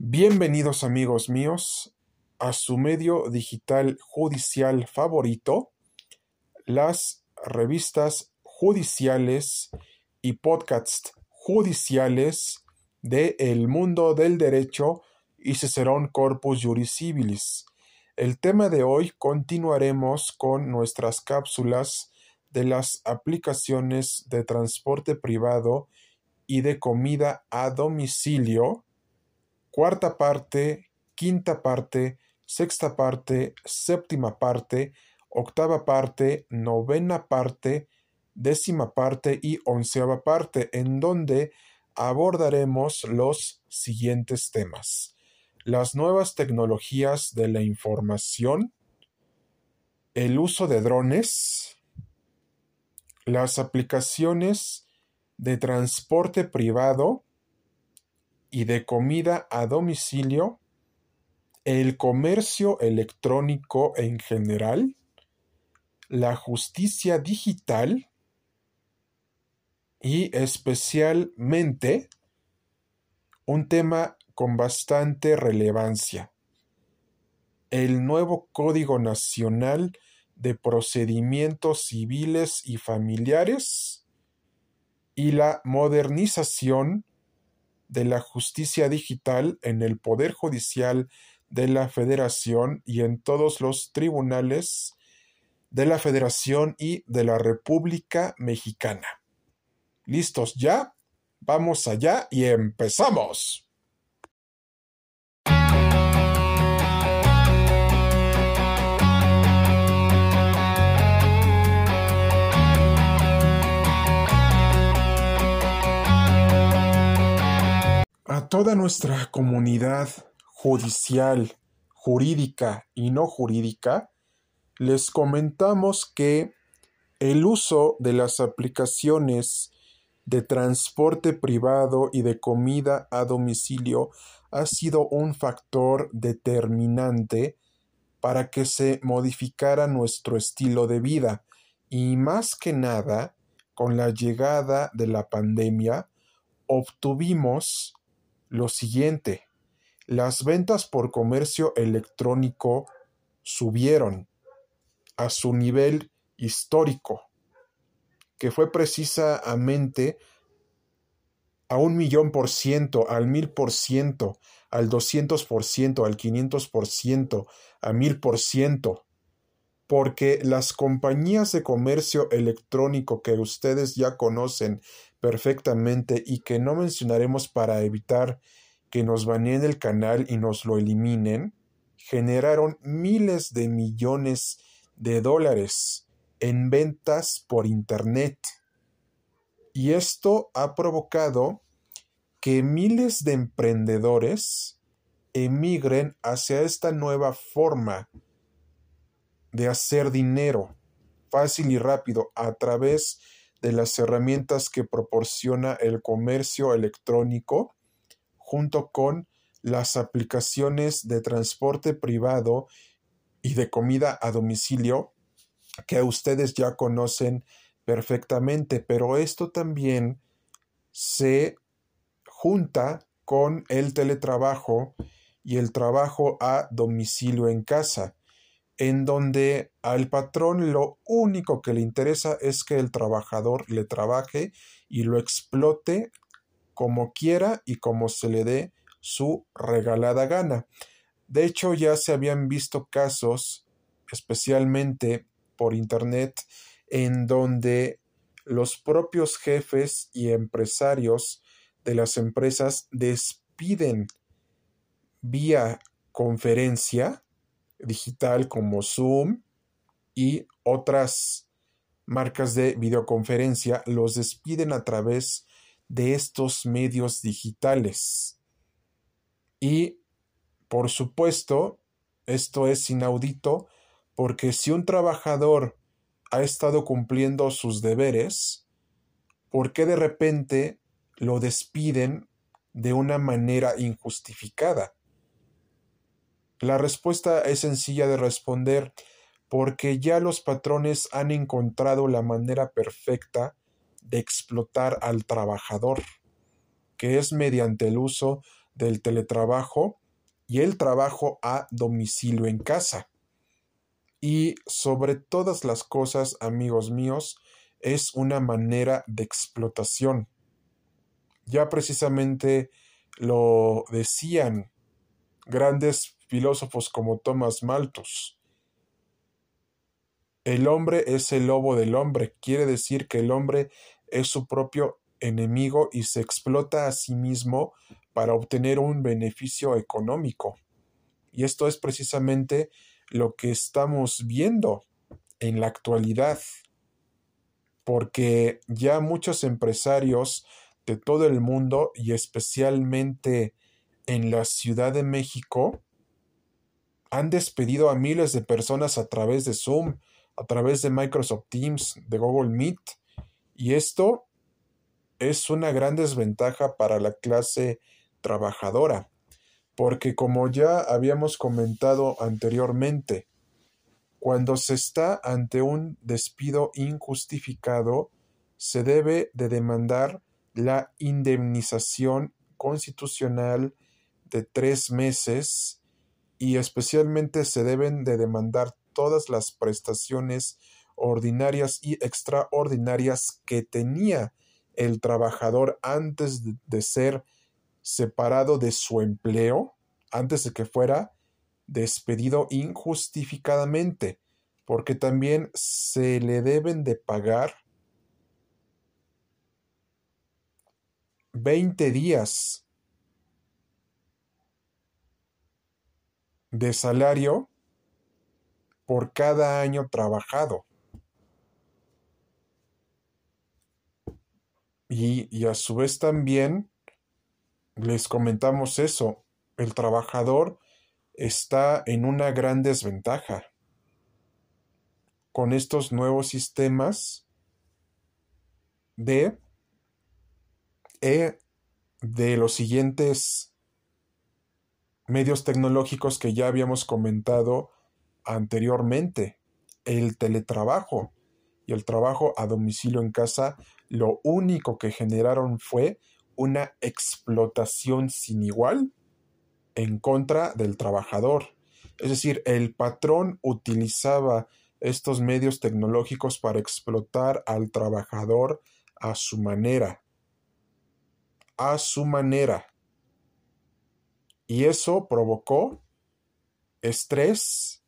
Bienvenidos amigos míos a su medio digital judicial favorito, las revistas judiciales y podcasts judiciales de El Mundo del Derecho y Cicerón Corpus Juris Civilis. El tema de hoy continuaremos con nuestras cápsulas de las aplicaciones de transporte privado y de comida a domicilio cuarta parte, quinta parte, sexta parte, séptima parte, octava parte, novena parte, décima parte y onceava parte, en donde abordaremos los siguientes temas. Las nuevas tecnologías de la información, el uso de drones, las aplicaciones de transporte privado, y de comida a domicilio, el comercio electrónico en general, la justicia digital y especialmente un tema con bastante relevancia, el nuevo Código Nacional de Procedimientos Civiles y Familiares y la modernización de la justicia digital en el Poder Judicial de la Federación y en todos los tribunales de la Federación y de la República Mexicana. ¿Listos ya? Vamos allá y empezamos. A toda nuestra comunidad judicial, jurídica y no jurídica, les comentamos que el uso de las aplicaciones de transporte privado y de comida a domicilio ha sido un factor determinante para que se modificara nuestro estilo de vida. Y más que nada con la llegada de la pandemia obtuvimos lo siguiente, las ventas por comercio electrónico subieron a su nivel histórico, que fue precisamente a un millón por ciento, al mil por ciento, al doscientos por ciento, al quinientos por ciento, a mil por ciento, porque las compañías de comercio electrónico que ustedes ya conocen perfectamente y que no mencionaremos para evitar que nos baneen el canal y nos lo eliminen, generaron miles de millones de dólares en ventas por Internet. Y esto ha provocado que miles de emprendedores emigren hacia esta nueva forma de hacer dinero fácil y rápido a través de las herramientas que proporciona el comercio electrónico junto con las aplicaciones de transporte privado y de comida a domicilio que ustedes ya conocen perfectamente, pero esto también se junta con el teletrabajo y el trabajo a domicilio en casa en donde al patrón lo único que le interesa es que el trabajador le trabaje y lo explote como quiera y como se le dé su regalada gana. De hecho, ya se habían visto casos, especialmente por Internet, en donde los propios jefes y empresarios de las empresas despiden vía conferencia digital como Zoom y otras marcas de videoconferencia los despiden a través de estos medios digitales. Y, por supuesto, esto es inaudito porque si un trabajador ha estado cumpliendo sus deberes, ¿por qué de repente lo despiden de una manera injustificada? La respuesta es sencilla de responder porque ya los patrones han encontrado la manera perfecta de explotar al trabajador, que es mediante el uso del teletrabajo y el trabajo a domicilio en casa. Y sobre todas las cosas, amigos míos, es una manera de explotación. Ya precisamente lo decían grandes filósofos como Thomas Malthus. El hombre es el lobo del hombre, quiere decir que el hombre es su propio enemigo y se explota a sí mismo para obtener un beneficio económico. Y esto es precisamente lo que estamos viendo en la actualidad, porque ya muchos empresarios de todo el mundo y especialmente en la Ciudad de México han despedido a miles de personas a través de Zoom, a través de Microsoft Teams, de Google Meet, y esto es una gran desventaja para la clase trabajadora, porque como ya habíamos comentado anteriormente, cuando se está ante un despido injustificado, se debe de demandar la indemnización constitucional de tres meses y especialmente se deben de demandar todas las prestaciones ordinarias y extraordinarias que tenía el trabajador antes de ser separado de su empleo, antes de que fuera despedido injustificadamente, porque también se le deben de pagar 20 días de salario por cada año trabajado. Y, y, a su vez también les comentamos eso, el trabajador está en una gran desventaja. Con estos nuevos sistemas de, e, de los siguientes medios tecnológicos que ya habíamos comentado anteriormente, el teletrabajo y el trabajo a domicilio en casa, lo único que generaron fue una explotación sin igual en contra del trabajador. Es decir, el patrón utilizaba estos medios tecnológicos para explotar al trabajador a su manera. A su manera. Y eso provocó estrés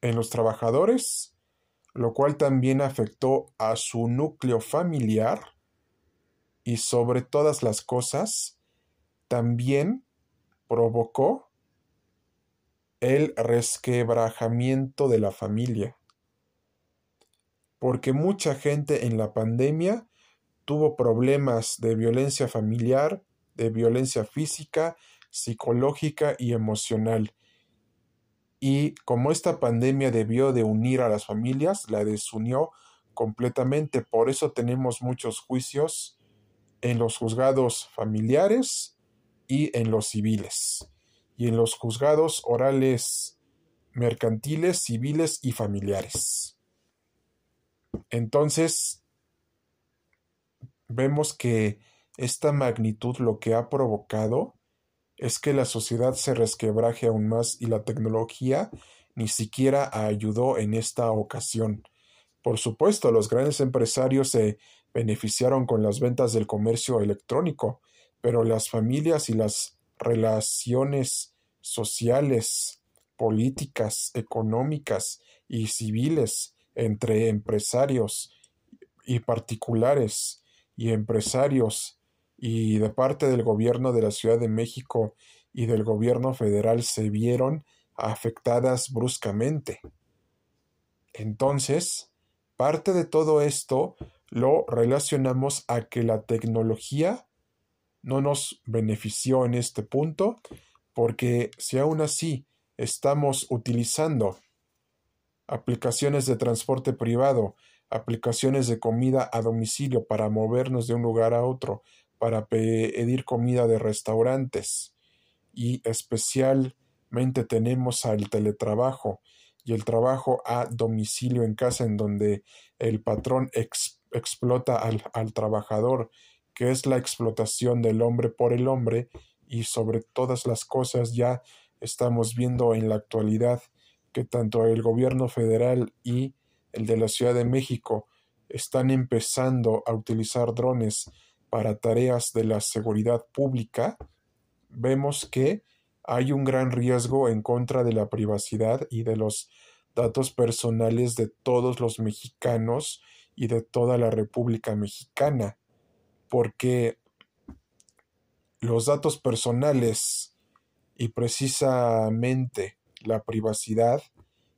en los trabajadores, lo cual también afectó a su núcleo familiar y sobre todas las cosas, también provocó el resquebrajamiento de la familia. Porque mucha gente en la pandemia tuvo problemas de violencia familiar, de violencia física, psicológica y emocional. Y como esta pandemia debió de unir a las familias, la desunió completamente. Por eso tenemos muchos juicios en los juzgados familiares y en los civiles, y en los juzgados orales mercantiles, civiles y familiares. Entonces, vemos que esta magnitud lo que ha provocado es que la sociedad se resquebraje aún más y la tecnología ni siquiera ayudó en esta ocasión. Por supuesto, los grandes empresarios se beneficiaron con las ventas del comercio electrónico, pero las familias y las relaciones sociales, políticas, económicas y civiles entre empresarios y particulares y empresarios y de parte del gobierno de la Ciudad de México y del gobierno federal se vieron afectadas bruscamente. Entonces, parte de todo esto lo relacionamos a que la tecnología no nos benefició en este punto, porque si aún así estamos utilizando aplicaciones de transporte privado, aplicaciones de comida a domicilio para movernos de un lugar a otro, para pedir comida de restaurantes. Y especialmente tenemos al teletrabajo y el trabajo a domicilio en casa en donde el patrón explota al, al trabajador que es la explotación del hombre por el hombre, y sobre todas las cosas ya estamos viendo en la actualidad que tanto el gobierno federal y el de la Ciudad de México están empezando a utilizar drones para tareas de la seguridad pública, vemos que hay un gran riesgo en contra de la privacidad y de los datos personales de todos los mexicanos y de toda la República Mexicana, porque los datos personales y precisamente la privacidad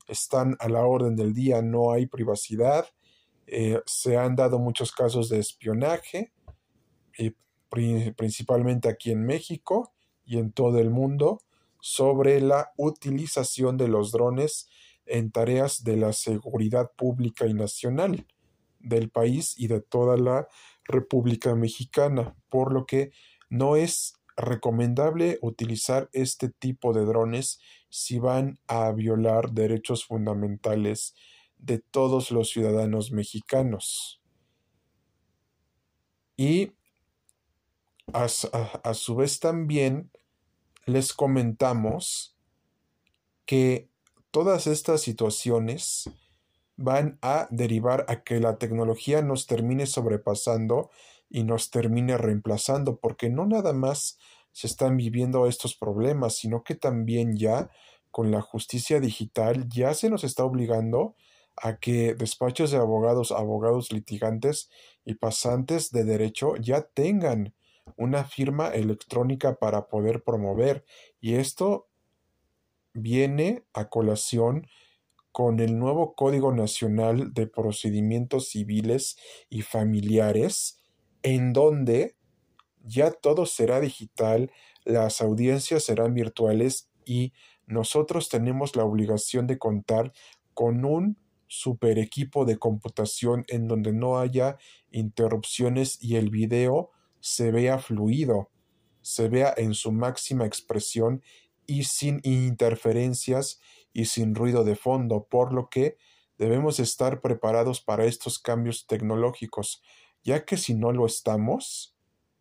están a la orden del día, no hay privacidad, eh, se han dado muchos casos de espionaje, principalmente aquí en México y en todo el mundo, sobre la utilización de los drones en tareas de la seguridad pública y nacional del país y de toda la República Mexicana, por lo que no es recomendable utilizar este tipo de drones si van a violar derechos fundamentales de todos los ciudadanos mexicanos. Y a, su vez también les comentamos que todas estas situaciones van a derivar a que la tecnología nos termine sobrepasando y nos termine reemplazando, porque no nada más se están viviendo estos problemas, sino que también ya con la justicia digital ya se nos está obligando a que despachos de abogados, abogados litigantes y pasantes de derecho ya tengan una firma electrónica para poder promover y esto viene a colación con el nuevo Código Nacional de Procedimientos Civiles y Familiares, en donde ya todo será digital, las audiencias serán virtuales y nosotros tenemos la obligación de contar con un super equipo de computación en donde no haya interrupciones y el video se vea fluido, se vea en su máxima expresión y sin interferencias y sin ruido de fondo, por lo que debemos estar preparados para estos cambios tecnológicos, ya que si no lo estamos,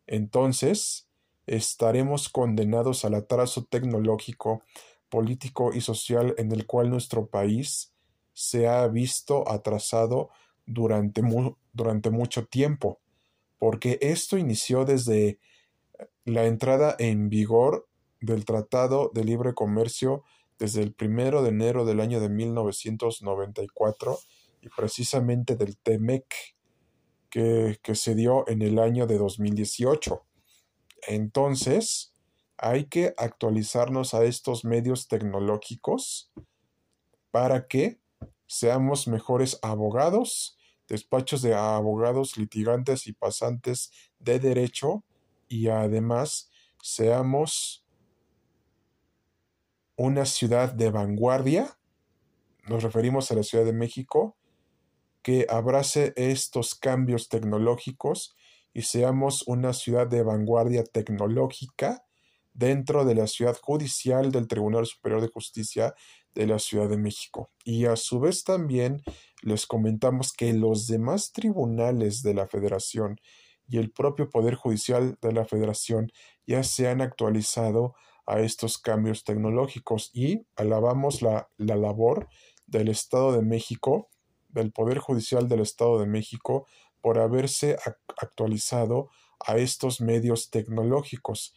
entonces estaremos condenados al atraso tecnológico, político y social en el cual nuestro país se ha visto atrasado durante, mucho tiempo porque esto inició desde la entrada en vigor del Tratado de Libre Comercio desde el primero de enero del año de 1994 y precisamente del TEMEC que, que se dio en el año de 2018. Entonces, hay que actualizarnos a estos medios tecnológicos para que seamos mejores abogados despachos de abogados, litigantes y pasantes de derecho y además seamos una ciudad de vanguardia, nos referimos a la Ciudad de México, que abrace estos cambios tecnológicos y seamos una ciudad de vanguardia tecnológica dentro de la ciudad judicial del Tribunal Superior de Justicia de la Ciudad de México. Y a su vez también les comentamos que los demás tribunales de la Federación y el propio Poder Judicial de la Federación ya se han actualizado a estos cambios tecnológicos y alabamos la, la labor del Estado de México, del Poder Judicial del Estado de México, por haberse actualizado a estos medios tecnológicos.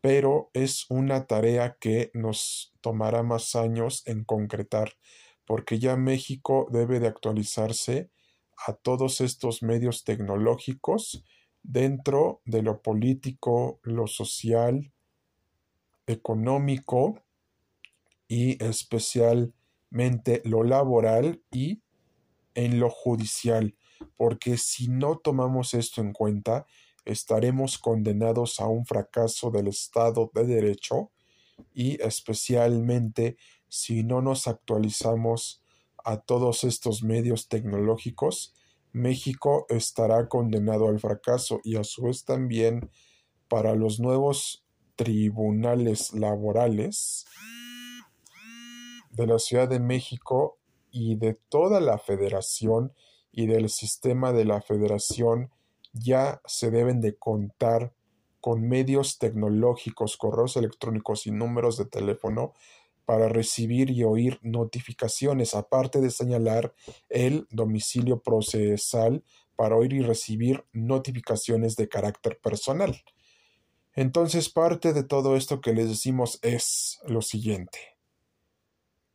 Pero es una tarea que nos tomará más años en concretar, porque ya México debe de actualizarse a todos estos medios tecnológicos dentro de lo político, lo social, económico y especialmente lo laboral y en lo judicial, porque si no tomamos esto en cuenta, estaremos condenados a un fracaso del Estado de Derecho y especialmente si no nos actualizamos a todos estos medios tecnológicos, México estará condenado al fracaso y a su vez también para los nuevos tribunales laborales de la Ciudad de México y de toda la federación y del sistema de la federación ya se deben de contar con medios tecnológicos, correos electrónicos y números de teléfono para recibir y oír notificaciones, aparte de señalar el domicilio procesal para oír y recibir notificaciones de carácter personal. Entonces, parte de todo esto que les decimos es lo siguiente.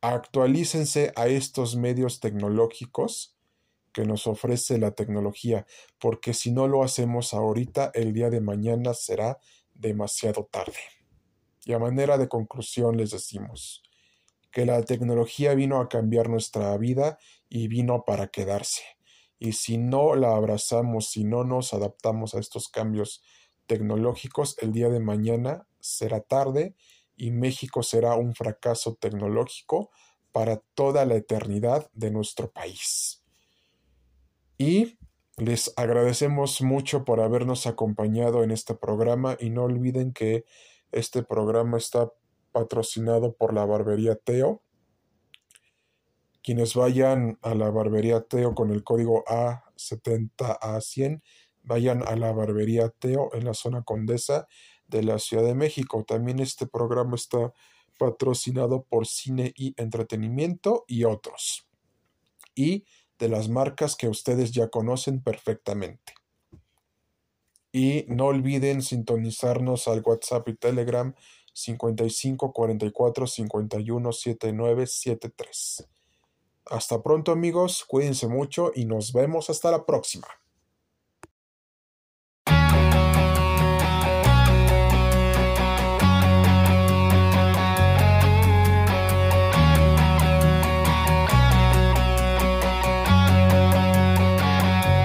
Actualícense a estos medios tecnológicos que nos ofrece la tecnología, porque si no lo hacemos ahorita, el día de mañana será demasiado tarde. Y a manera de conclusión les decimos que la tecnología vino a cambiar nuestra vida y vino para quedarse. Y si no la abrazamos, si no nos adaptamos a estos cambios tecnológicos, el día de mañana será tarde y México será un fracaso tecnológico para toda la eternidad de nuestro país. Y les agradecemos mucho por habernos acompañado en este programa y no olviden que este programa está patrocinado por la barbería Teo. Quienes vayan a la barbería Teo con el código A70A100, vayan a la barbería Teo en la zona condesa de la Ciudad de México. También este programa está patrocinado por Cine y Entretenimiento y otros. Y de las marcas que ustedes ya conocen perfectamente. Y no olviden sintonizarnos al WhatsApp y Telegram 55 44 51 79 73. Hasta pronto amigos, cuídense mucho y nos vemos hasta la próxima.